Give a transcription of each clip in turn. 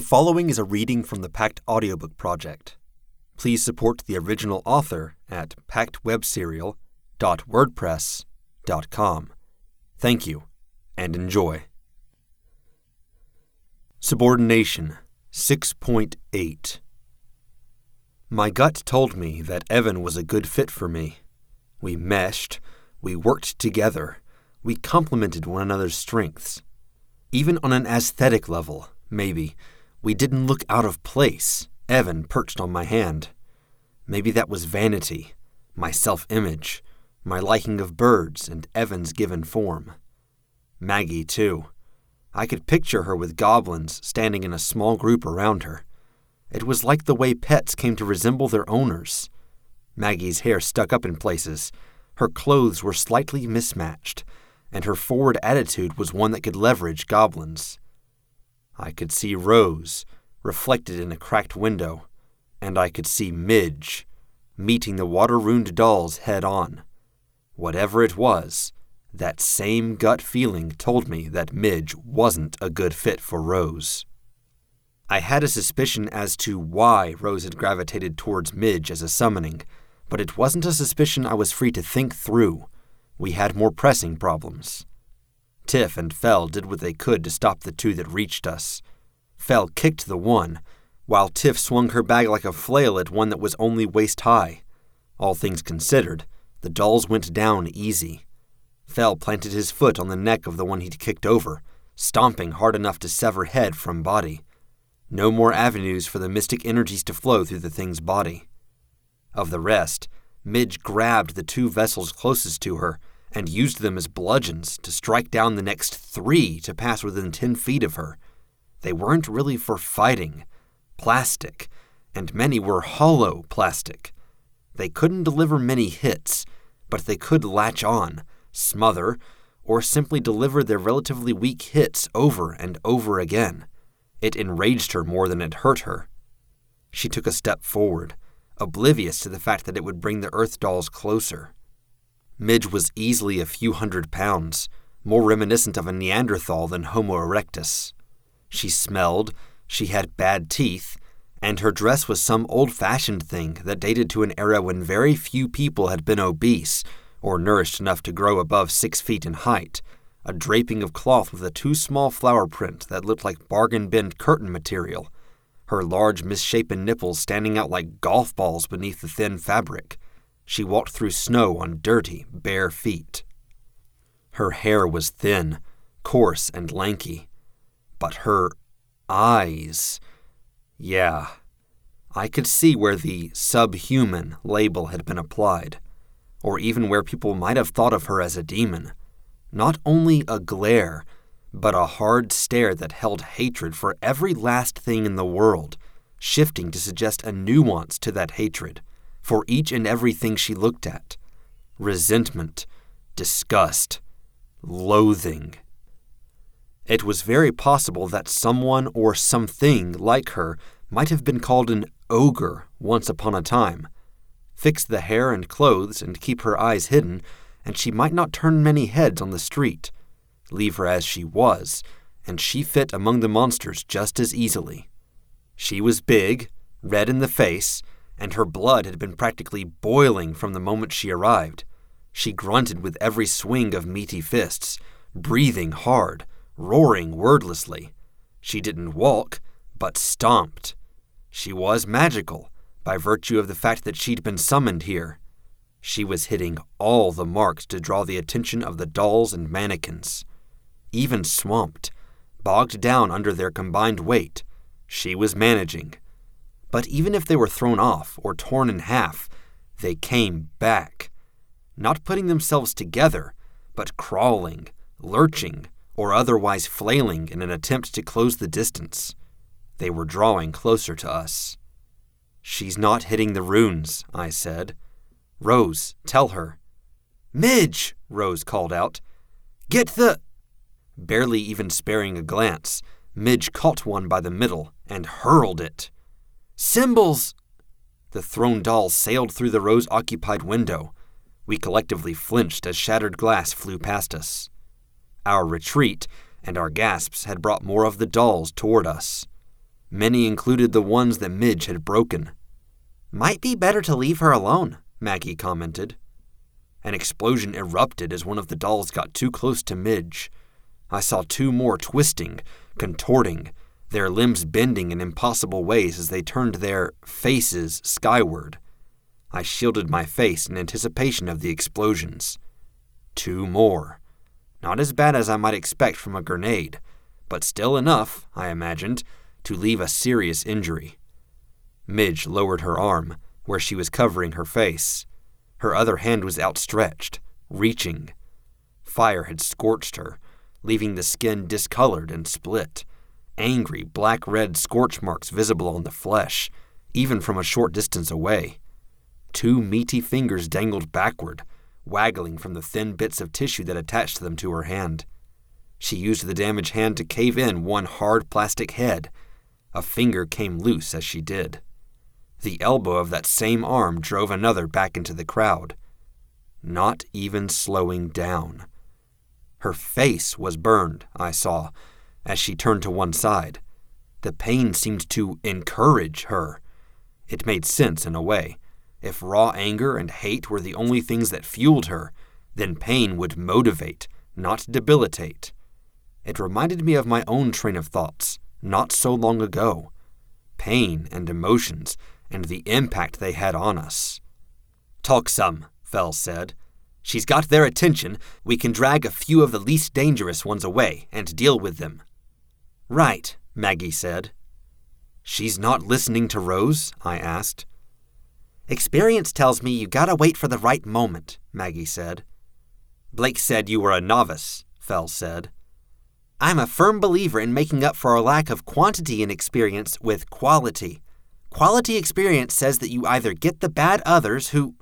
The following is a reading from the Pact Audiobook Project. Please support the original author at pactwebserial.wordpress.com. Thank you and enjoy. Subordination 6.8 My gut told me that Evan was a good fit for me. We meshed, we worked together, we complemented one another's strengths. Even on an aesthetic level, maybe, we didn't look out of place, Evan perched on my hand. Maybe that was vanity, my self image, my liking of birds, and Evan's given form. Maggie, too. I could picture her with goblins standing in a small group around her. It was like the way pets came to resemble their owners. Maggie's hair stuck up in places, her clothes were slightly mismatched, and her forward attitude was one that could leverage goblins. I could see Rose reflected in a cracked window, and I could see Midge meeting the water ruined dolls head on. Whatever it was, that same gut feeling told me that Midge wasn't a good fit for Rose. I had a suspicion as to why Rose had gravitated towards Midge as a summoning, but it wasn't a suspicion I was free to think through. We had more pressing problems. Tiff and Fell did what they could to stop the two that reached us. Fell kicked the one, while Tiff swung her bag like a flail at one that was only waist high. All things considered, the dolls went down easy. Fell planted his foot on the neck of the one he'd kicked over, stomping hard enough to sever head from body. No more avenues for the mystic energies to flow through the thing's body. Of the rest, Midge grabbed the two vessels closest to her and used them as bludgeons to strike down the next three to pass within ten feet of her. They weren't really for fighting. Plastic, and many were hollow plastic. They couldn't deliver many hits, but they could latch on, smother, or simply deliver their relatively weak hits over and over again. It enraged her more than it hurt her. She took a step forward, oblivious to the fact that it would bring the Earth dolls closer. Midge was easily a few hundred pounds, more reminiscent of a Neanderthal than Homo erectus. She smelled, she had bad teeth, and her dress was some old fashioned thing that dated to an era when very few people had been obese or nourished enough to grow above six feet in height, a draping of cloth with a too small flower print that looked like bargain bin curtain material, her large misshapen nipples standing out like golf balls beneath the thin fabric she walked through snow on dirty, bare feet. Her hair was thin, coarse, and lanky. But her eyes. Yeah. I could see where the subhuman label had been applied, or even where people might have thought of her as a demon. Not only a glare, but a hard stare that held hatred for every last thing in the world, shifting to suggest a nuance to that hatred for each and everything she looked at resentment, disgust, loathing. It was very possible that someone or something like her might have been called an ogre once upon a time. Fix the hair and clothes and keep her eyes hidden, and she might not turn many heads on the street. Leave her as she was, and she fit among the monsters just as easily. She was big, red in the face, and her blood had been practically boiling from the moment she arrived. She grunted with every swing of meaty fists, breathing hard, roaring wordlessly. She didn't walk, but stomped. She was magical, by virtue of the fact that she'd been summoned here. She was hitting all the marks to draw the attention of the dolls and mannequins. Even swamped, bogged down under their combined weight, she was managing. But even if they were thrown off or torn in half, they came back. Not putting themselves together, but crawling, lurching, or otherwise flailing in an attempt to close the distance. They were drawing closer to us. She's not hitting the runes, I said. Rose, tell her. Midge, Rose called out. Get the. Barely even sparing a glance, Midge caught one by the middle and hurled it. Symbols! The thrown doll sailed through the rose occupied window. We collectively flinched as shattered glass flew past us. Our retreat and our gasps had brought more of the dolls toward us. Many included the ones that Midge had broken. Might be better to leave her alone, Maggie commented. An explosion erupted as one of the dolls got too close to Midge. I saw two more twisting, contorting, their limbs bending in impossible ways as they turned their faces skyward. I shielded my face in anticipation of the explosions. Two more. Not as bad as I might expect from a grenade, but still enough, I imagined, to leave a serious injury. Midge lowered her arm, where she was covering her face. Her other hand was outstretched, reaching. Fire had scorched her, leaving the skin discolored and split, angry black red scorch marks visible on the flesh, even from a short distance away. Two meaty fingers dangled backward, waggling from the thin bits of tissue that attached them to her hand. She used the damaged hand to cave in one hard plastic head. A finger came loose as she did. The elbow of that same arm drove another back into the crowd. Not even slowing down. Her face was burned, I saw, as she turned to one side. The pain seemed to encourage her. It made sense in a way. If raw anger and hate were the only things that fueled her, then pain would motivate, not debilitate. It reminded me of my own train of thoughts, not so long ago. Pain and emotions, and the impact they had on us. Talk some, Fell said. She's got their attention. We can drag a few of the least dangerous ones away and deal with them. Right, Maggie said. She's not listening to Rose? I asked. Experience tells me you gotta wait for the right moment, Maggie said. Blake said you were a novice, Fell said. I'm a firm believer in making up for a lack of quantity in experience with quality. Quality experience says that you either get the bad others who.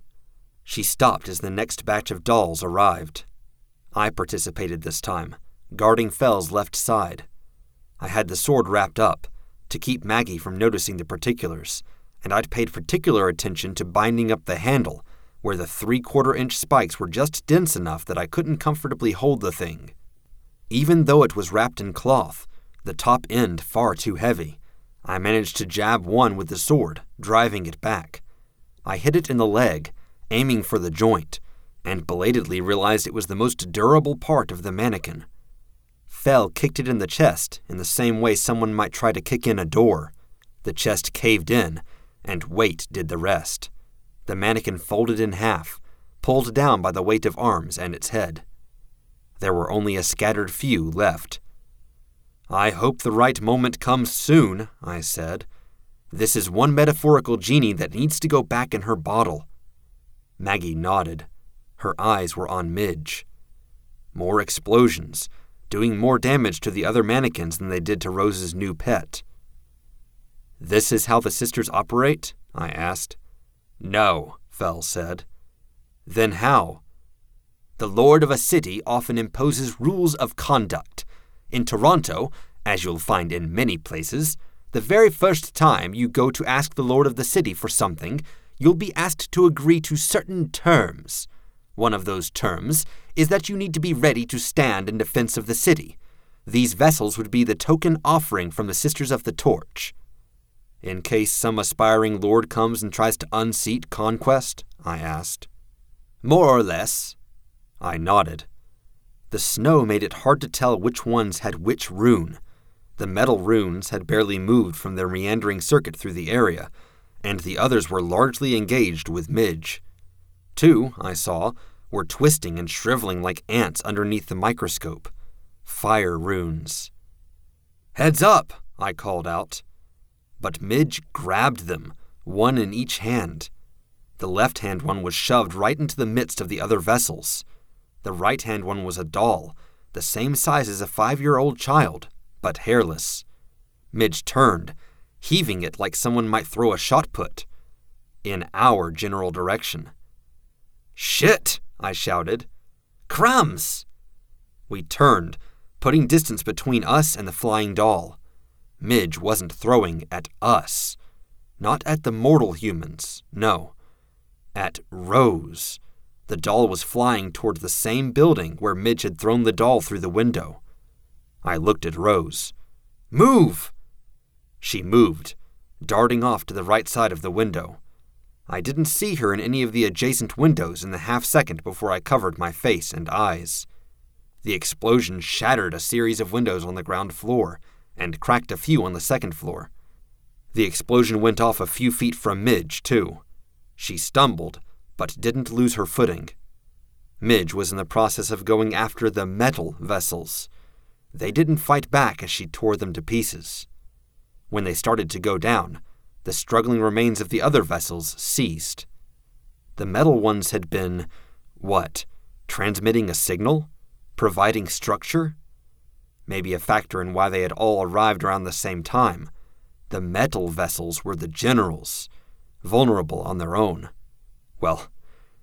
She stopped as the next batch of dolls arrived. I participated this time, guarding Fell's left side. I had the sword wrapped up to keep Maggie from noticing the particulars, and I'd paid particular attention to binding up the handle, where the three quarter inch spikes were just dense enough that I couldn't comfortably hold the thing. Even though it was wrapped in cloth, the top end far too heavy, I managed to jab one with the sword, driving it back. I hit it in the leg aiming for the joint, and belatedly realized it was the most durable part of the mannequin. Fell kicked it in the chest in the same way someone might try to kick in a door. The chest caved in, and weight did the rest. The mannequin folded in half, pulled down by the weight of arms and its head. There were only a scattered few left. I hope the right moment comes soon, I said. This is one metaphorical genie that needs to go back in her bottle. Maggie nodded. Her eyes were on Midge. More explosions, doing more damage to the other mannequins than they did to Rose's new pet. This is how the sisters operate? I asked. No, Fell said. Then how? The lord of a city often imposes rules of conduct. In Toronto, as you'll find in many places, the very first time you go to ask the lord of the city for something, you'll be asked to agree to certain terms. One of those terms is that you need to be ready to stand in defense of the city. These vessels would be the token offering from the Sisters of the Torch. In case some aspiring lord comes and tries to unseat conquest? I asked. More or less. I nodded. The snow made it hard to tell which ones had which rune. The metal runes had barely moved from their meandering circuit through the area, and the others were largely engaged with Midge. Two, I saw, were twisting and shriveling like ants underneath the microscope. Fire runes. Heads up, I called out. But Midge grabbed them, one in each hand. The left hand one was shoved right into the midst of the other vessels. The right hand one was a doll, the same size as a five year old child, but hairless. Midge turned heaving it like someone might throw a shot put in our general direction. Shit! I shouted. Crumbs! We turned, putting distance between us and the flying doll. Midge wasn't throwing at us. Not at the mortal humans, no. At Rose. The doll was flying toward the same building where Midge had thrown the doll through the window. I looked at Rose. Move! She moved, darting off to the right side of the window. I didn't see her in any of the adjacent windows in the half second before I covered my face and eyes. The explosion shattered a series of windows on the ground floor and cracked a few on the second floor. The explosion went off a few feet from Midge, too. She stumbled, but didn't lose her footing. Midge was in the process of going after the metal vessels. They didn't fight back as she tore them to pieces. When they started to go down, the struggling remains of the other vessels ceased. The metal ones had been, what, transmitting a signal? Providing structure? Maybe a factor in why they had all arrived around the same time. The metal vessels were the generals, vulnerable on their own. Well,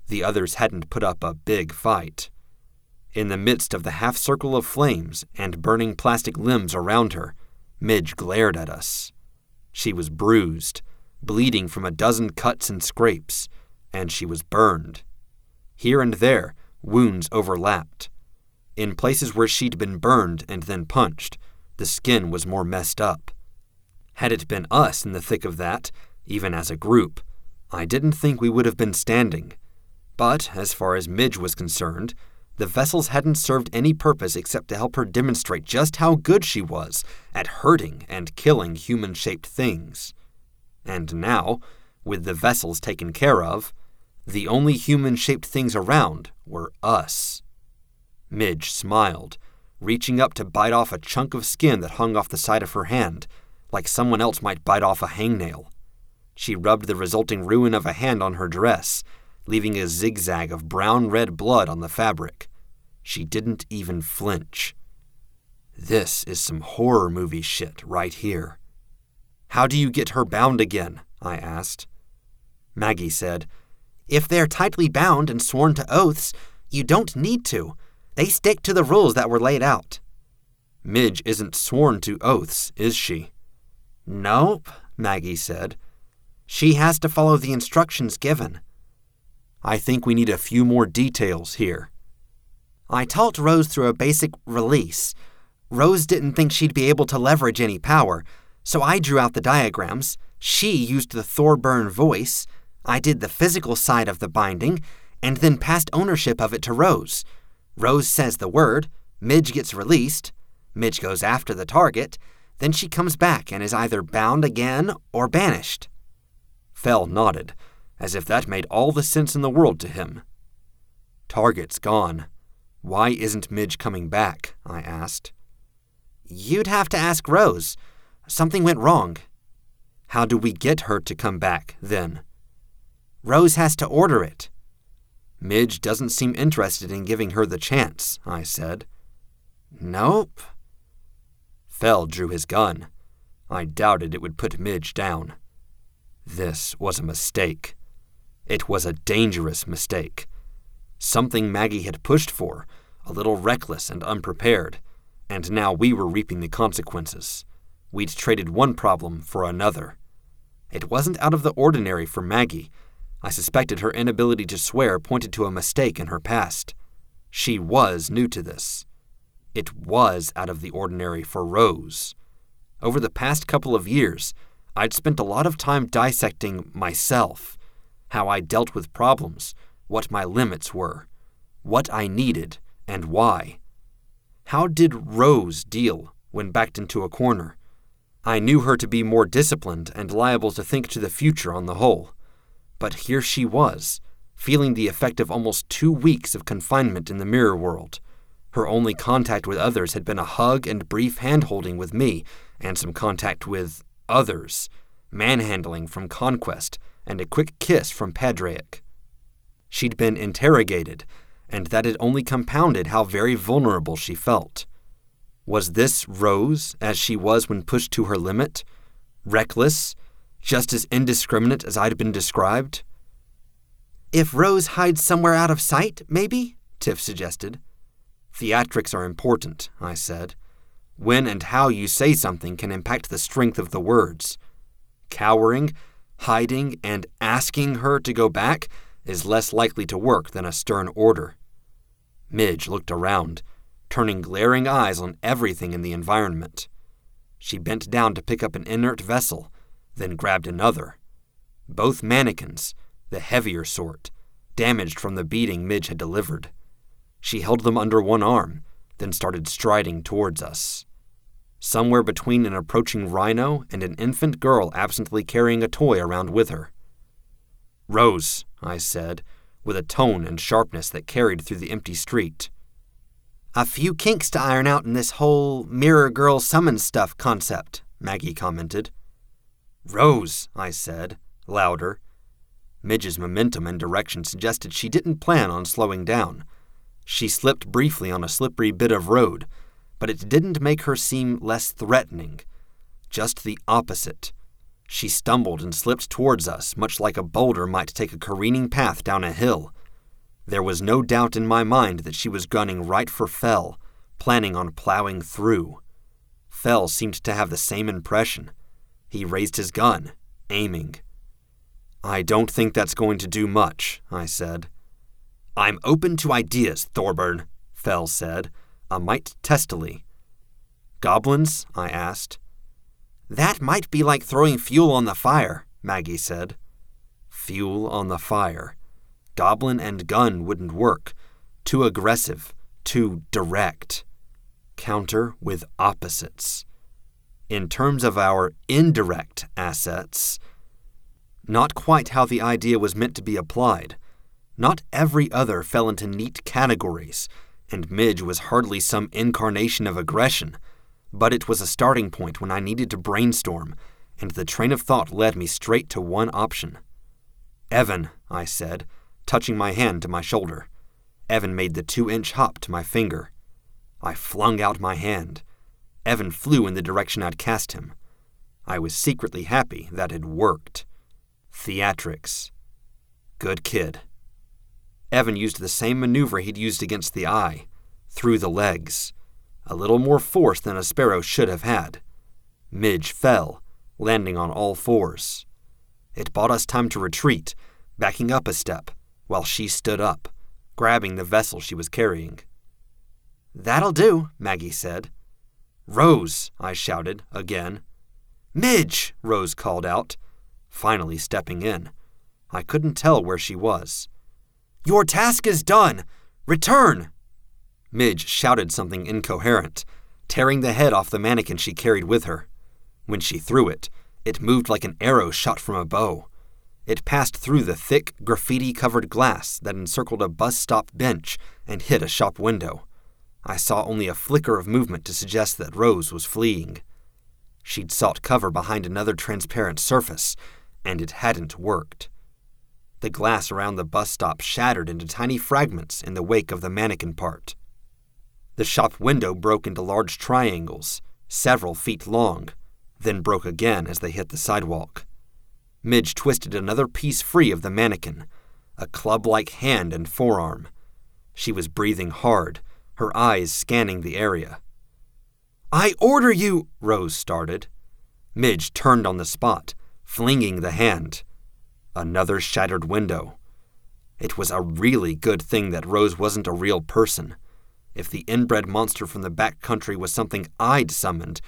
the others hadn't put up a big fight. In the midst of the half circle of flames and burning plastic limbs around her, Midge glared at us. She was bruised, bleeding from a dozen cuts and scrapes, and she was burned. Here and there, wounds overlapped. In places where she'd been burned and then punched, the skin was more messed up. Had it been us in the thick of that, even as a group, I didn't think we would have been standing. But, as far as Midge was concerned, the vessels hadn't served any purpose except to help her demonstrate just how good she was at hurting and killing human shaped things. And now, with the vessels taken care of, the only human shaped things around were us. Midge smiled, reaching up to bite off a chunk of skin that hung off the side of her hand, like someone else might bite off a hangnail. She rubbed the resulting ruin of a hand on her dress leaving a zigzag of brown red blood on the fabric. She didn't even flinch. This is some horror movie shit right here. How do you get her bound again? I asked. Maggie said, If they're tightly bound and sworn to oaths, you don't need to. They stick to the rules that were laid out. Midge isn't sworn to oaths, is she? Nope, Maggie said. She has to follow the instructions given. I think we need a few more details here. I talked Rose through a basic release. Rose didn't think she'd be able to leverage any power, so I drew out the diagrams. She used the Thorburn voice. I did the physical side of the binding, and then passed ownership of it to Rose. Rose says the word, Midge gets released, Midge goes after the target, then she comes back and is either bound again or banished. Fell nodded as if that made all the sense in the world to him. Target's gone. Why isn't Midge coming back? I asked. You'd have to ask Rose. Something went wrong. How do we get her to come back, then? Rose has to order it. Midge doesn't seem interested in giving her the chance, I said. Nope. Fell drew his gun. I doubted it would put Midge down. This was a mistake. It was a dangerous mistake. Something Maggie had pushed for, a little reckless and unprepared, and now we were reaping the consequences. We'd traded one problem for another. It wasn't out of the ordinary for Maggie. I suspected her inability to swear pointed to a mistake in her past. She was new to this. It was out of the ordinary for Rose. Over the past couple of years, I'd spent a lot of time dissecting myself how I dealt with problems, what my limits were, what I needed, and why. How did Rose deal when backed into a corner? I knew her to be more disciplined and liable to think to the future on the whole. But here she was, feeling the effect of almost two weeks of confinement in the mirror world. Her only contact with others had been a hug and brief handholding with me, and some contact with others, manhandling from conquest, and a quick kiss from Padraic. She'd been interrogated, and that had only compounded how very vulnerable she felt. Was this Rose as she was when pushed to her limit? Reckless? Just as indiscriminate as I'd been described? If Rose hides somewhere out of sight, maybe? Tiff suggested. Theatrics are important, I said. When and how you say something can impact the strength of the words. Cowering hiding, and asking her to go back is less likely to work than a stern order. Midge looked around, turning glaring eyes on everything in the environment. She bent down to pick up an inert vessel, then grabbed another. Both mannequins, the heavier sort, damaged from the beating Midge had delivered. She held them under one arm, then started striding towards us. Somewhere between an approaching rhino and an infant girl absently carrying a toy around with her. Rose, I said, with a tone and sharpness that carried through the empty street. A few kinks to iron out in this whole mirror girl summon stuff concept, Maggie commented. Rose, I said, louder. Midge's momentum and direction suggested she didn't plan on slowing down. She slipped briefly on a slippery bit of road, but it didn't make her seem less threatening. Just the opposite. She stumbled and slipped towards us, much like a boulder might take a careening path down a hill. There was no doubt in my mind that she was gunning right for Fell, planning on plowing through. Fell seemed to have the same impression. He raised his gun, aiming. I don't think that's going to do much, I said. I'm open to ideas, Thorburn, Fell said, a mite testily. Goblins? I asked. That might be like throwing fuel on the fire, Maggie said. Fuel on the fire. Goblin and gun wouldn't work. Too aggressive, too direct. Counter with opposites. In terms of our indirect assets, not quite how the idea was meant to be applied. Not every other fell into neat categories, and Midge was hardly some incarnation of aggression but it was a starting point when I needed to brainstorm, and the train of thought led me straight to one option. Evan, I said, touching my hand to my shoulder. Evan made the two inch hop to my finger. I flung out my hand. Evan flew in the direction I'd cast him. I was secretly happy that it worked. Theatrics. Good kid. Evan used the same maneuver he'd used against the eye, through the legs a little more force than a sparrow should have had. Midge fell, landing on all fours. It bought us time to retreat, backing up a step, while she stood up, grabbing the vessel she was carrying. That'll do, Maggie said. Rose, I shouted again. Midge, Rose called out, finally stepping in. I couldn't tell where she was. Your task is done. Return! Midge shouted something incoherent, tearing the head off the mannequin she carried with her. When she threw it, it moved like an arrow shot from a bow. It passed through the thick, graffiti covered glass that encircled a bus stop bench and hit a shop window. I saw only a flicker of movement to suggest that Rose was fleeing. She'd sought cover behind another transparent surface, and it hadn't worked. The glass around the bus stop shattered into tiny fragments in the wake of the mannequin part. The shop window broke into large triangles, several feet long, then broke again as they hit the sidewalk. Midge twisted another piece free of the mannequin, a club like hand and forearm. She was breathing hard, her eyes scanning the area. I order you, Rose started. Midge turned on the spot, flinging the hand. Another shattered window. It was a really good thing that Rose wasn't a real person. If the inbred monster from the back country was something I'd summoned,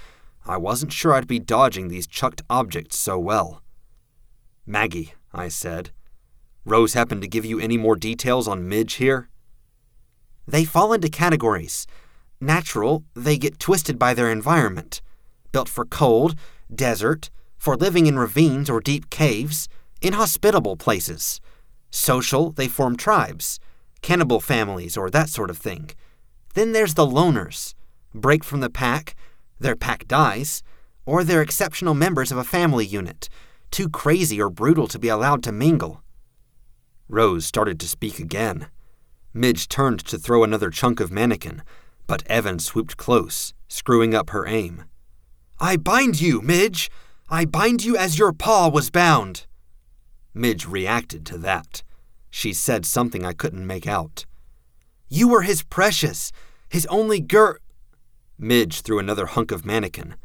I wasn't sure I'd be dodging these chucked objects so well. Maggie, I said, Rose happened to give you any more details on Midge here? They fall into categories. Natural, they get twisted by their environment. Built for cold, desert, for living in ravines or deep caves, inhospitable places. Social, they form tribes, cannibal families, or that sort of thing. Then there's the loners. Break from the pack, their pack dies, or they're exceptional members of a family unit, too crazy or brutal to be allowed to mingle. Rose started to speak again. Midge turned to throw another chunk of mannequin, but Evan swooped close, screwing up her aim. I bind you, Midge! I bind you as your paw was bound! Midge reacted to that. She said something I couldn't make out. You were his precious, his only gir. Midge threw another hunk of mannequin.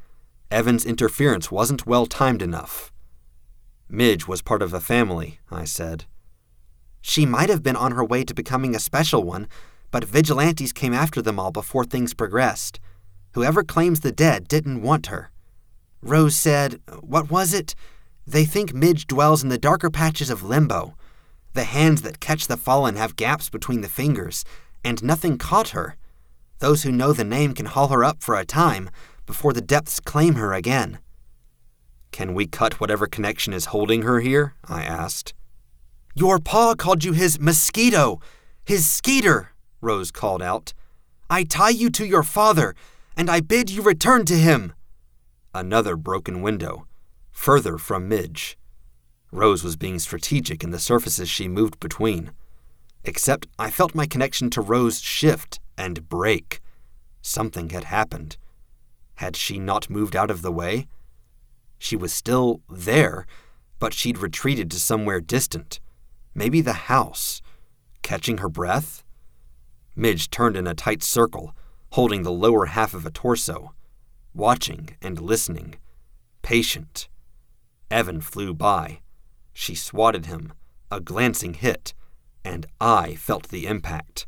Evan's interference wasn't well timed enough. Midge was part of a family, I said. She might have been on her way to becoming a special one, but vigilantes came after them all before things progressed. Whoever claims the dead didn't want her. Rose said, What was it? They think Midge dwells in the darker patches of limbo. The hands that catch the fallen have gaps between the fingers, and nothing caught her. Those who know the name can haul her up for a time before the depths claim her again. Can we cut whatever connection is holding her here? I asked. Your pa called you his mosquito, his skeeter, Rose called out. I tie you to your father, and I bid you return to him. Another broken window, further from Midge. Rose was being strategic in the surfaces she moved between. Except I felt my connection to Rose shift and break. Something had happened. Had she not moved out of the way? She was still there, but she'd retreated to somewhere distant. Maybe the house. Catching her breath? Midge turned in a tight circle, holding the lower half of a torso, watching and listening, patient. Evan flew by. She swatted him, a glancing hit, and I felt the impact.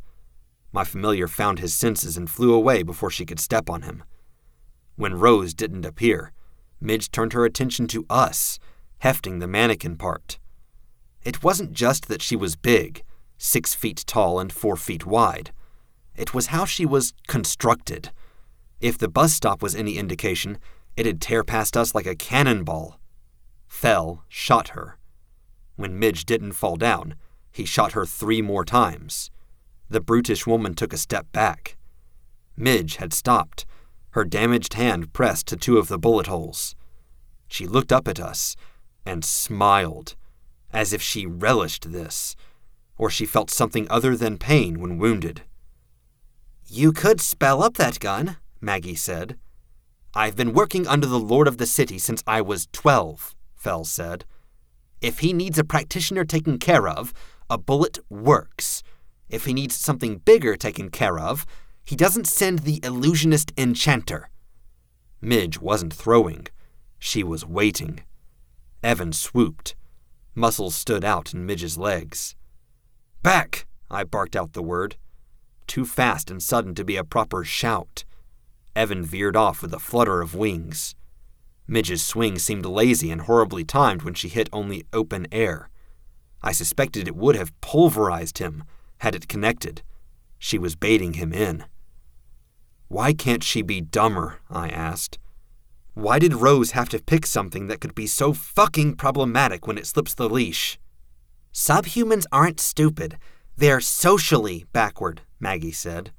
My familiar found his senses and flew away before she could step on him. When Rose didn't appear, Midge turned her attention to us, hefting the mannequin part. It wasn't just that she was big, six feet tall and four feet wide. It was how she was constructed. If the bus stop was any indication, it'd tear past us like a cannonball. Fell shot her. When Midge didn't fall down, he shot her three more times. The brutish woman took a step back. Midge had stopped, her damaged hand pressed to two of the bullet holes. She looked up at us and smiled, as if she relished this, or she felt something other than pain when wounded. You could spell up that gun, Maggie said. I've been working under the Lord of the City since I was twelve, Fell said. If he needs a practitioner taken care of, a bullet works. If he needs something bigger taken care of, he doesn't send the illusionist enchanter. Midge wasn't throwing. She was waiting. Evan swooped. Muscles stood out in Midge's legs. Back! I barked out the word. Too fast and sudden to be a proper shout. Evan veered off with a flutter of wings. Midge's swing seemed lazy and horribly timed when she hit only open air. I suspected it would have pulverized him had it connected. She was baiting him in. Why can't she be dumber? I asked. Why did Rose have to pick something that could be so fucking problematic when it slips the leash? Subhumans aren't stupid. They're socially backward, Maggie said.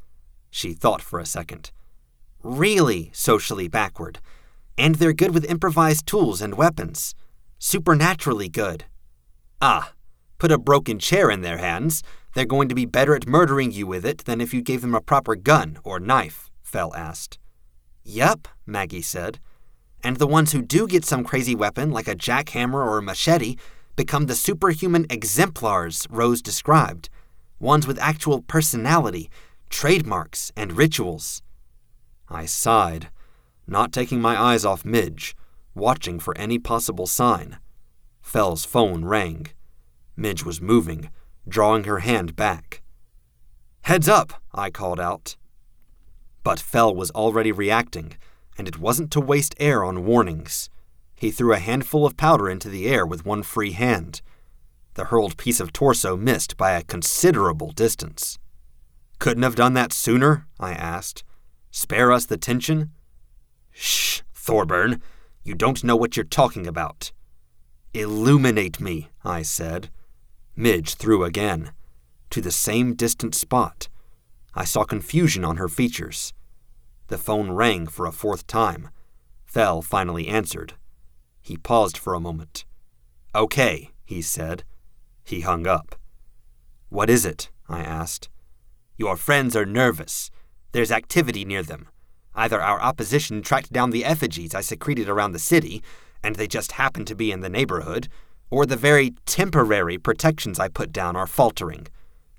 She thought for a second. Really socially backward. And they're good with improvised tools and weapons. Supernaturally good. Ah, put a broken chair in their hands. They're going to be better at murdering you with it than if you gave them a proper gun or knife, Fell asked. Yep, Maggie said. And the ones who do get some crazy weapon, like a jackhammer or a machete, become the superhuman exemplars Rose described ones with actual personality, trademarks, and rituals. I sighed, not taking my eyes off Midge, watching for any possible sign. Fell's phone rang. Midge was moving, drawing her hand back. Heads up, I called out. But Fell was already reacting, and it wasn't to waste air on warnings. He threw a handful of powder into the air with one free hand. The hurled piece of torso missed by a considerable distance. Couldn't have done that sooner? I asked. Spare us the tension? Shh, Thorburn. You don't know what you're talking about. Illuminate me, I said. Midge threw again, to the same distant spot. I saw confusion on her features. The phone rang for a fourth time. Fell finally answered. He paused for a moment. Okay, he said. He hung up. What is it? I asked. Your friends are nervous. There's activity near them. Either our opposition tracked down the effigies I secreted around the city, and they just happened to be in the neighborhood, or the very temporary protections I put down are faltering.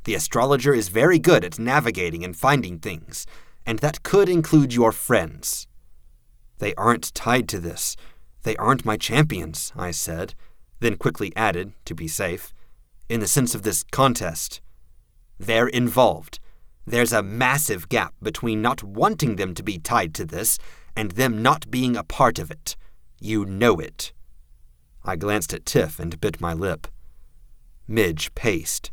The astrologer is very good at navigating and finding things, and that could include your friends. They aren't tied to this. They aren't my champions, I said, then quickly added, to be safe, in the sense of this contest. They're involved. There's a massive gap between not wanting them to be tied to this and them not being a part of it. You know it. I glanced at Tiff and bit my lip. Midge paced.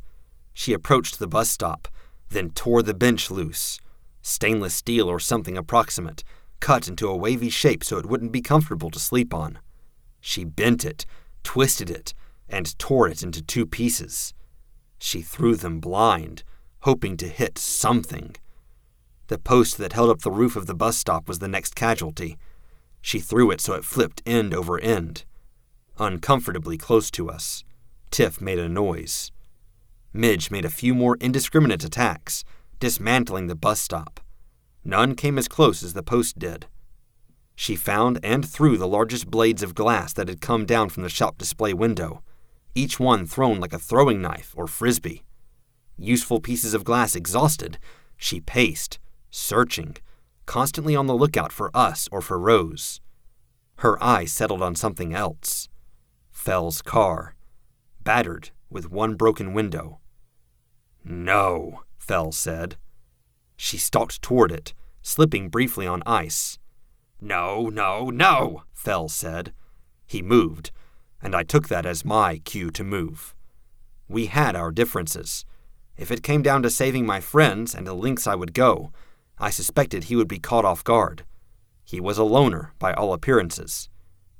She approached the bus stop, then tore the bench loose. Stainless steel or something approximate, cut into a wavy shape so it wouldn't be comfortable to sleep on. She bent it, twisted it, and tore it into two pieces. She threw them blind, hoping to hit something. The post that held up the roof of the bus stop was the next casualty. She threw it so it flipped end over end. Uncomfortably close to us, Tiff made a noise. Midge made a few more indiscriminate attacks, dismantling the bus stop. None came as close as the post did. She found and threw the largest blades of glass that had come down from the shop display window, each one thrown like a throwing knife or frisbee. Useful pieces of glass exhausted, she paced, searching, constantly on the lookout for us or for Rose. Her eye settled on something else Fell's car, battered with one broken window. No, Fell said. She stalked toward it, slipping briefly on ice. No, no, no, Fell said. He moved, and I took that as my cue to move. We had our differences. If it came down to saving my friends and the lengths I would go, I suspected he would be caught off guard. He was a loner, by all appearances.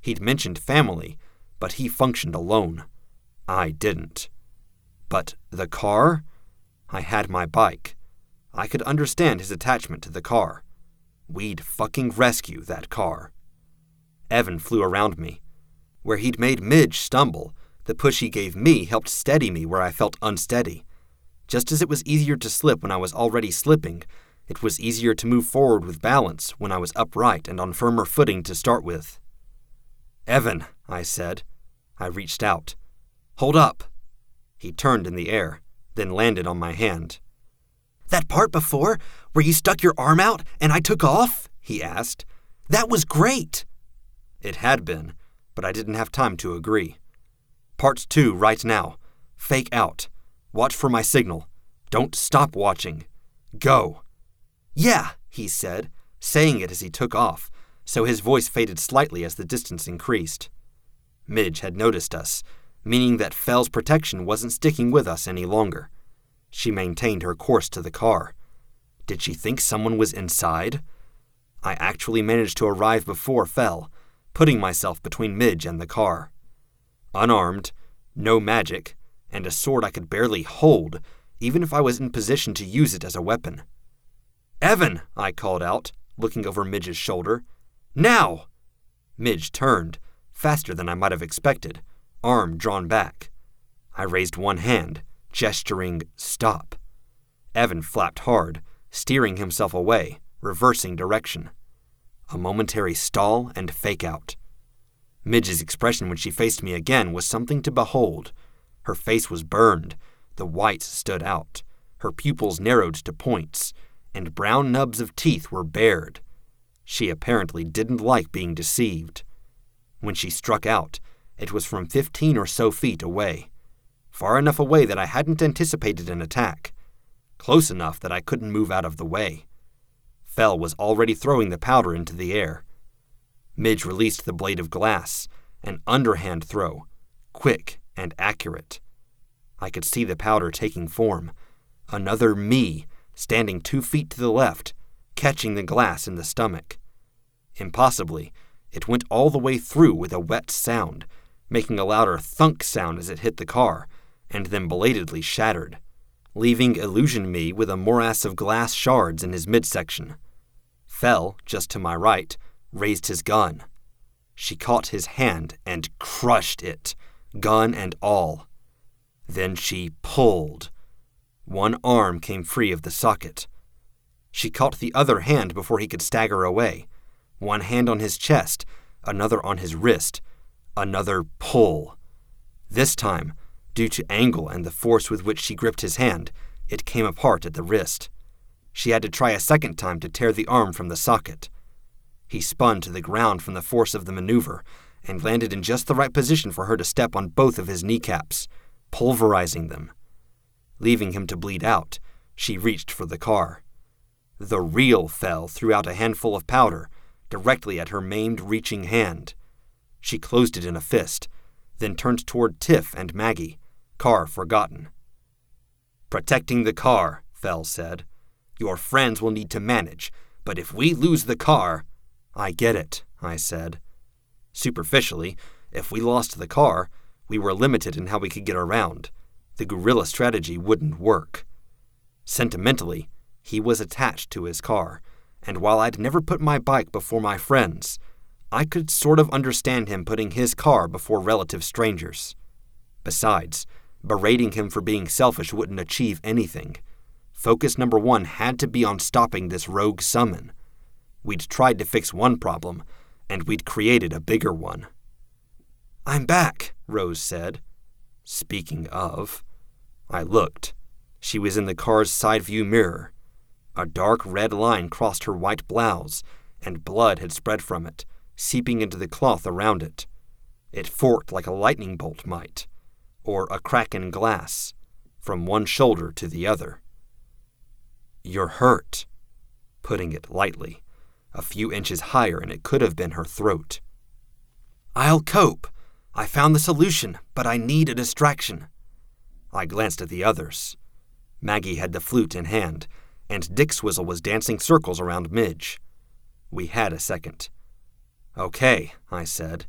He'd mentioned family, but he functioned alone. I didn't. But the car? I had my bike. I could understand his attachment to the car. We'd fucking rescue that car. Evan flew around me. Where he'd made Midge stumble, the push he gave me helped steady me where I felt unsteady. Just as it was easier to slip when I was already slipping, it was easier to move forward with balance when I was upright and on firmer footing to start with. Evan, I said. I reached out. Hold up. He turned in the air, then landed on my hand. That part before, where you stuck your arm out and I took off? he asked. That was great. It had been, but I didn't have time to agree. Part two, right now. Fake out. Watch for my signal. Don't stop watching. Go. Yeah, he said, saying it as he took off, so his voice faded slightly as the distance increased. Midge had noticed us, meaning that Fell's protection wasn't sticking with us any longer. She maintained her course to the car. Did she think someone was inside? I actually managed to arrive before Fell, putting myself between Midge and the car. Unarmed, no magic, and a sword I could barely hold, even if I was in position to use it as a weapon. Evan, I called out, looking over Midge's shoulder. Now! Midge turned, faster than I might have expected, arm drawn back. I raised one hand, gesturing stop. Evan flapped hard, steering himself away, reversing direction. A momentary stall and fake out. Midge's expression when she faced me again was something to behold. Her face was burned, the whites stood out, her pupils narrowed to points, and brown nubs of teeth were bared. She apparently didn't like being deceived. When she struck out, it was from fifteen or so feet away, far enough away that I hadn't anticipated an attack, close enough that I couldn't move out of the way. Fell was already throwing the powder into the air. Midge released the blade of glass, an underhand throw, quick and accurate. I could see the powder taking form. Another me standing two feet to the left, catching the glass in the stomach. Impossibly, it went all the way through with a wet sound, making a louder thunk sound as it hit the car, and then belatedly shattered, leaving Illusion Me with a morass of glass shards in his midsection. Fell, just to my right, raised his gun. She caught his hand and crushed it, gun and all. Then she pulled, one arm came free of the socket. She caught the other hand before he could stagger away. One hand on his chest, another on his wrist, another pull. This time, due to angle and the force with which she gripped his hand, it came apart at the wrist. She had to try a second time to tear the arm from the socket. He spun to the ground from the force of the maneuver and landed in just the right position for her to step on both of his kneecaps, pulverizing them. Leaving him to bleed out, she reached for the car. The real Fell threw out a handful of powder directly at her maimed, reaching hand. She closed it in a fist, then turned toward Tiff and Maggie, car forgotten. Protecting the car, Fell said. Your friends will need to manage, but if we lose the car. I get it, I said. Superficially, if we lost the car, we were limited in how we could get around. The guerrilla strategy wouldn't work. Sentimentally, he was attached to his car, and while I'd never put my bike before my friends, I could sort of understand him putting his car before relative strangers. Besides, berating him for being selfish wouldn't achieve anything. Focus number one had to be on stopping this rogue summon. We'd tried to fix one problem, and we'd created a bigger one. I'm back, Rose said. Speaking of, I looked. She was in the car's side view mirror. A dark red line crossed her white blouse, and blood had spread from it, seeping into the cloth around it. It forked like a lightning bolt might, or a crack in glass, from one shoulder to the other. You're hurt, putting it lightly. A few inches higher, and it could have been her throat. I'll cope. I found the solution, but I need a distraction. I glanced at the others. Maggie had the flute in hand, and Dick Swizzle was dancing circles around Midge. We had a second. Okay, I said.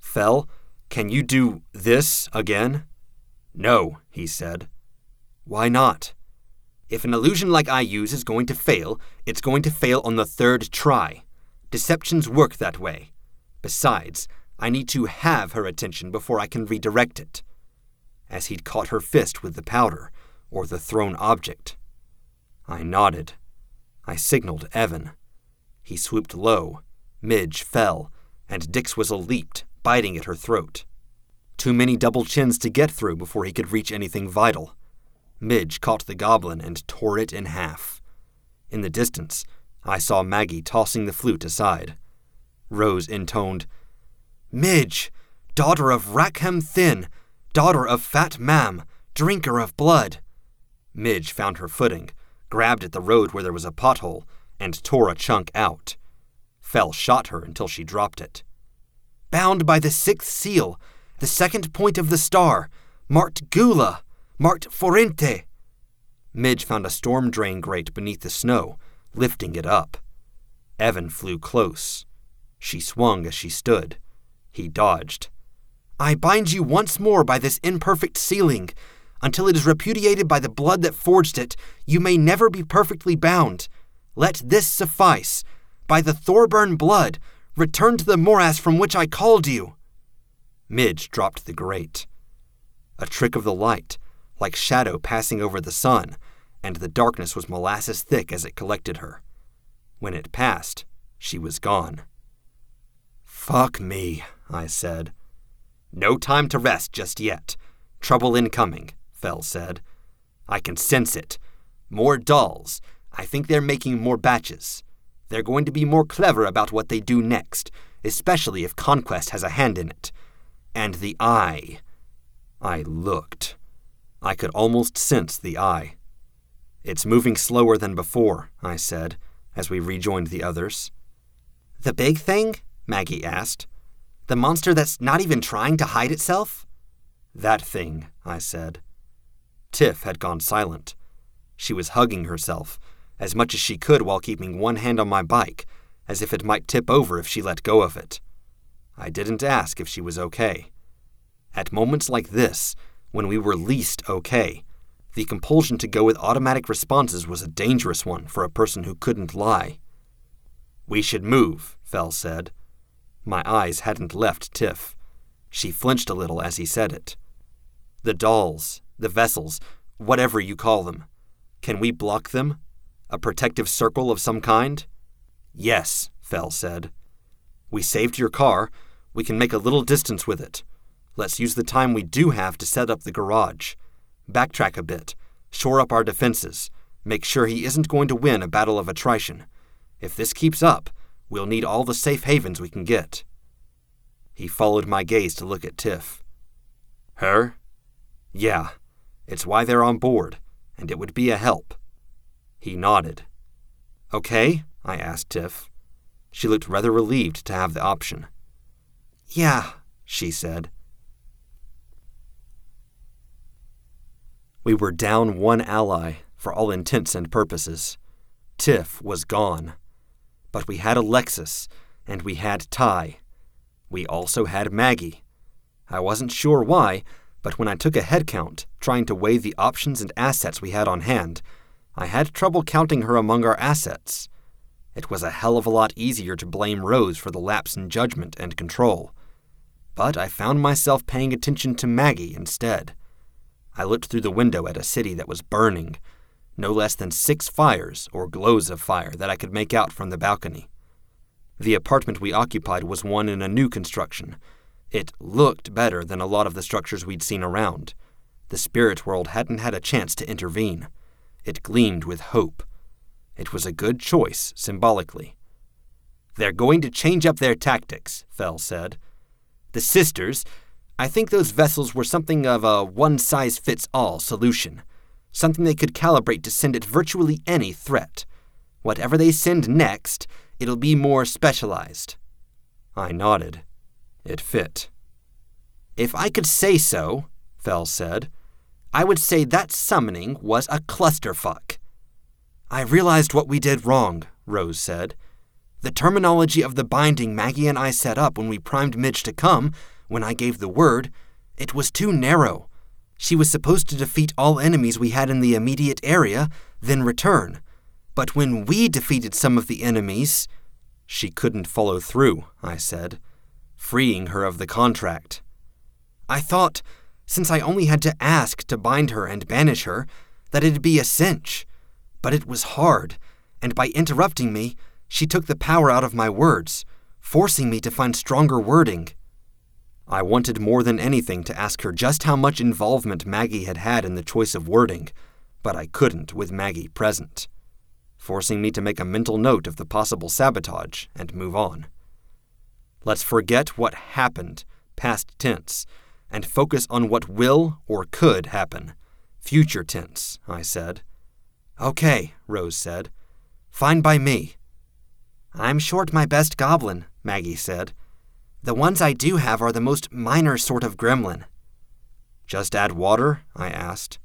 Fell, can you do this again? No, he said. Why not? If an illusion like I use is going to fail, it's going to fail on the third try. Deceptions work that way. Besides, I need to have her attention before I can redirect it. As he'd caught her fist with the powder, or the thrown object. I nodded. I signaled Evan. He swooped low. Midge fell, and Dick Swizzle leaped, biting at her throat. Too many double chins to get through before he could reach anything vital. Midge caught the goblin and tore it in half. In the distance, I saw Maggie tossing the flute aside. Rose intoned, Midge, daughter of Rackham Thin, daughter of Fat Mam, drinker of blood. Midge found her footing, grabbed at the road where there was a pothole, and tore a chunk out. Fell shot her until she dropped it. Bound by the sixth seal, the second point of the star, marked Gula, marked Forente. Midge found a storm drain grate beneath the snow, lifting it up. Evan flew close. She swung as she stood. He dodged. I bind you once more by this imperfect sealing. Until it is repudiated by the blood that forged it, you may never be perfectly bound. Let this suffice. By the Thorburn blood, return to the morass from which I called you. Midge dropped the grate. A trick of the light, like shadow passing over the sun, and the darkness was molasses thick as it collected her. When it passed, she was gone. Fuck me, I said. No time to rest just yet. Trouble incoming, Fell said. I can sense it. More dolls. I think they're making more batches. They're going to be more clever about what they do next, especially if Conquest has a hand in it. And the eye. I looked. I could almost sense the eye. It's moving slower than before, I said, as we rejoined the others. The big thing? Maggie asked. The monster that's not even trying to hide itself? That thing, I said. Tiff had gone silent. She was hugging herself, as much as she could while keeping one hand on my bike, as if it might tip over if she let go of it. I didn't ask if she was okay. At moments like this, when we were least okay, the compulsion to go with automatic responses was a dangerous one for a person who couldn't lie. We should move, Fell said. My eyes hadn't left Tiff. She flinched a little as he said it. The dolls, the vessels, whatever you call them. Can we block them? A protective circle of some kind? Yes, Fell said. We saved your car. We can make a little distance with it. Let's use the time we do have to set up the garage. Backtrack a bit, shore up our defenses, make sure he isn't going to win a battle of attrition. If this keeps up, We'll need all the safe havens we can get. He followed my gaze to look at Tiff. Her? Yeah, it's why they're on board, and it would be a help. He nodded. Okay, I asked Tiff. She looked rather relieved to have the option. Yeah, she said. We were down one ally, for all intents and purposes. Tiff was gone. But we had Alexis, and we had Ty. We also had Maggie. I wasn't sure why, but when I took a head count, trying to weigh the options and assets we had on hand, I had trouble counting her among our assets. It was a hell of a lot easier to blame Rose for the lapse in judgment and control. But I found myself paying attention to Maggie instead. I looked through the window at a city that was burning, no less than six fires or glows of fire that I could make out from the balcony. The apartment we occupied was one in a new construction. It looked better than a lot of the structures we'd seen around. The spirit world hadn't had a chance to intervene. It gleamed with hope. It was a good choice, symbolically. They're going to change up their tactics, Fell said. The sisters, I think those vessels were something of a one size fits all solution, something they could calibrate to send at virtually any threat. Whatever they send next, it'll be more specialized. I nodded. It fit. If I could say so, Fell said, I would say that summoning was a clusterfuck. I realized what we did wrong, Rose said. The terminology of the binding Maggie and I set up when we primed Midge to come, when I gave the word, it was too narrow. She was supposed to defeat all enemies we had in the immediate area, then return. But when we defeated some of the enemies, she couldn't follow through, I said, freeing her of the contract. I thought, since I only had to ask to bind her and banish her, that it'd be a cinch. But it was hard, and by interrupting me, she took the power out of my words, forcing me to find stronger wording. I wanted more than anything to ask her just how much involvement Maggie had had in the choice of wording, but I couldn't with Maggie present, forcing me to make a mental note of the possible sabotage and move on. Let's forget what happened, past tense, and focus on what will or could happen, future tense, I said. Okay, Rose said. Fine by me. I'm short my best goblin, Maggie said. The ones I do have are the most minor sort of gremlin. Just add water? I asked.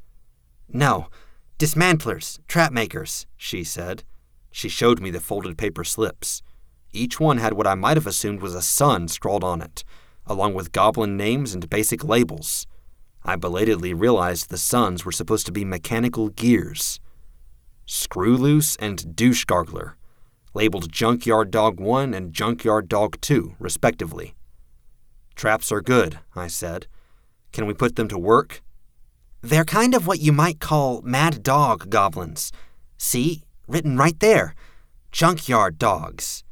No, dismantlers, trap makers, she said. She showed me the folded paper slips. Each one had what I might have assumed was a sun scrawled on it, along with goblin names and basic labels. I belatedly realized the suns were supposed to be mechanical gears. Screw Loose and Douche Gargler labeled Junkyard Dog 1 and Junkyard Dog 2, respectively. Traps are good, I said. Can we put them to work? They're kind of what you might call mad dog goblins. See, written right there Junkyard dogs.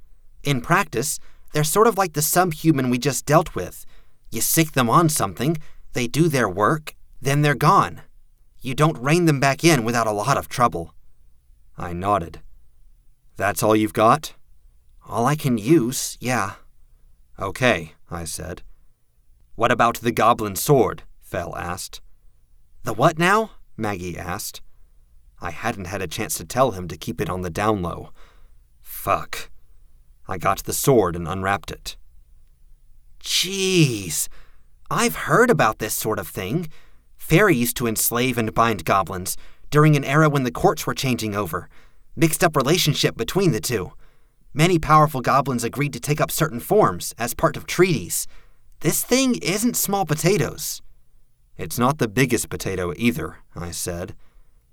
In practice, they're sort of like the subhuman we just dealt with. You sick them on something, they do their work, then they're gone. You don't rein them back in without a lot of trouble. I nodded. That's all you've got? All I can use, yeah. Okay, I said. What about the goblin sword? Fell asked. The what now? Maggie asked. I hadn't had a chance to tell him to keep it on the down low. Fuck. I got the sword and unwrapped it. Jeez. I've heard about this sort of thing. Fairy used to enslave and bind goblins during an era when the courts were changing over mixed up relationship between the two. Many powerful goblins agreed to take up certain forms as part of treaties. This thing isn't small potatoes. It's not the biggest potato either, I said.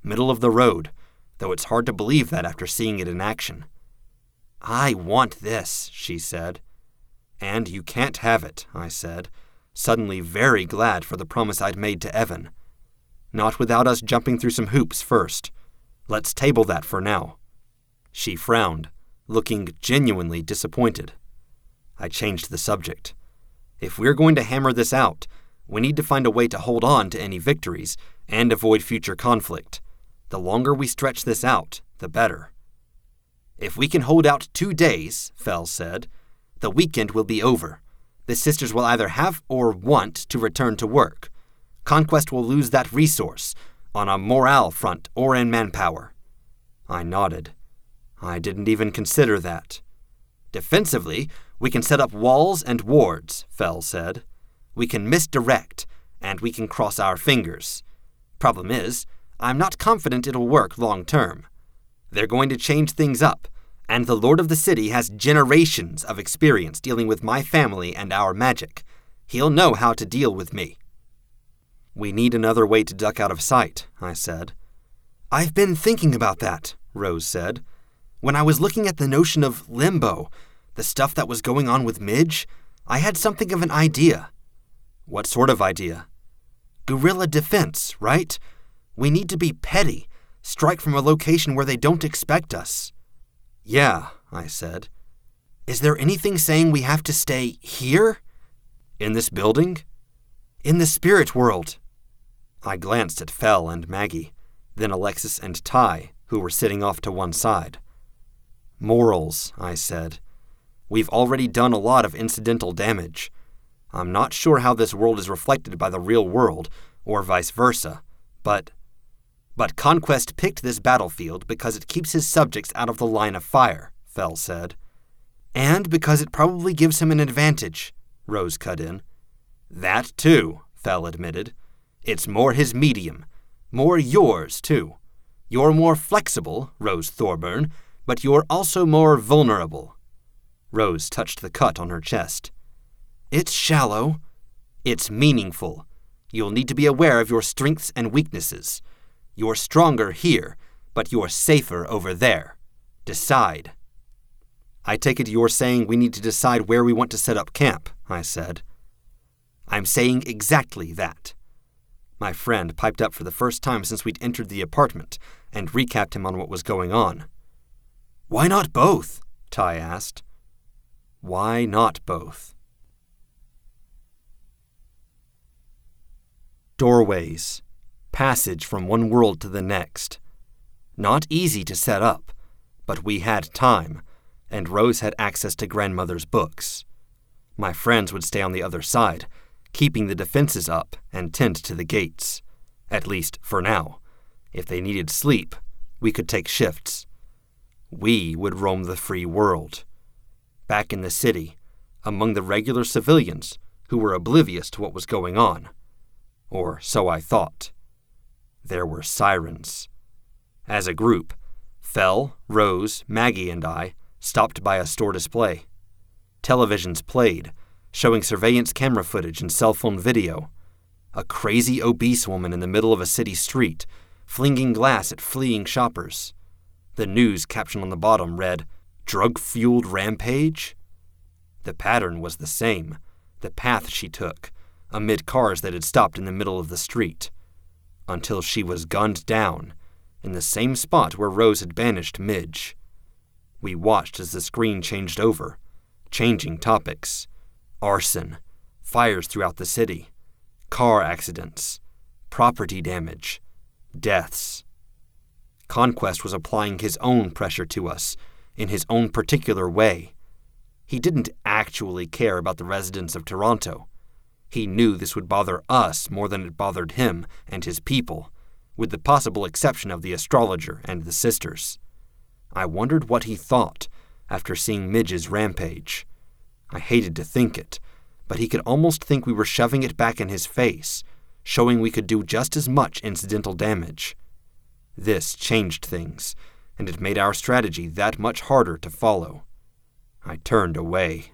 Middle of the road, though it's hard to believe that after seeing it in action. I want this, she said. And you can't have it, I said, suddenly very glad for the promise I'd made to Evan. Not without us jumping through some hoops first. Let's table that for now. She frowned, looking genuinely disappointed. I changed the subject. If we're going to hammer this out, we need to find a way to hold on to any victories and avoid future conflict. The longer we stretch this out, the better. If we can hold out two days, Fell said, the weekend will be over. The sisters will either have or want to return to work. Conquest will lose that resource, on a morale front or in manpower. I nodded. I didn't even consider that. Defensively, We can set up walls and wards, Fell said. We can misdirect, and we can cross our fingers. Problem is, I'm not confident it'll work long term. They're going to change things up, and the Lord of the City has generations of experience dealing with my family and our magic. He'll know how to deal with me. We need another way to duck out of sight, I said. I've been thinking about that, Rose said. When I was looking at the notion of limbo, the stuff that was going on with Midge, I had something of an idea. What sort of idea? Guerrilla defense, right? We need to be petty, strike from a location where they don't expect us. Yeah, I said. Is there anything saying we have to stay here? In this building? In the spirit world. I glanced at Fell and Maggie, then Alexis and Ty, who were sitting off to one side. Morals, I said. We've already done a lot of incidental damage. I'm not sure how this world is reflected by the real world, or vice versa, but. But Conquest picked this battlefield because it keeps his subjects out of the line of fire, Fell said. And because it probably gives him an advantage, Rose cut in. That too, Fell admitted. It's more his medium. More yours, too. You're more flexible, Rose Thorburn, but you're also more vulnerable. Rose touched the cut on her chest. It's shallow. It's meaningful. You'll need to be aware of your strengths and weaknesses. You're stronger here, but you're safer over there. Decide. I take it you're saying we need to decide where we want to set up camp, I said. I'm saying exactly that. My friend piped up for the first time since we'd entered the apartment and recapped him on what was going on. Why not both? Ty asked. Why not both? Doorways. Passage from one world to the next. Not easy to set up, but we had time, and Rose had access to grandmother's books. My friends would stay on the other side, keeping the defenses up and tend to the gates. At least for now. If they needed sleep, we could take shifts. We would roam the free world. Back in the city, among the regular civilians who were oblivious to what was going on or so I thought. There were sirens. As a group, Fell, Rose, Maggie, and I stopped by a store display. Televisions played, showing surveillance camera footage and cell phone video. A crazy obese woman in the middle of a city street, flinging glass at fleeing shoppers. The news caption on the bottom read, Drug fueled rampage? The pattern was the same, the path she took, amid cars that had stopped in the middle of the street, until she was gunned down in the same spot where Rose had banished Midge. We watched as the screen changed over, changing topics arson, fires throughout the city, car accidents, property damage, deaths. Conquest was applying his own pressure to us in his own particular way. He didn't actually care about the residents of Toronto. He knew this would bother us more than it bothered him and his people, with the possible exception of the astrologer and the sisters. I wondered what he thought after seeing Midge's rampage. I hated to think it, but he could almost think we were shoving it back in his face, showing we could do just as much incidental damage. This changed things, and it made our strategy that much harder to follow. I turned away.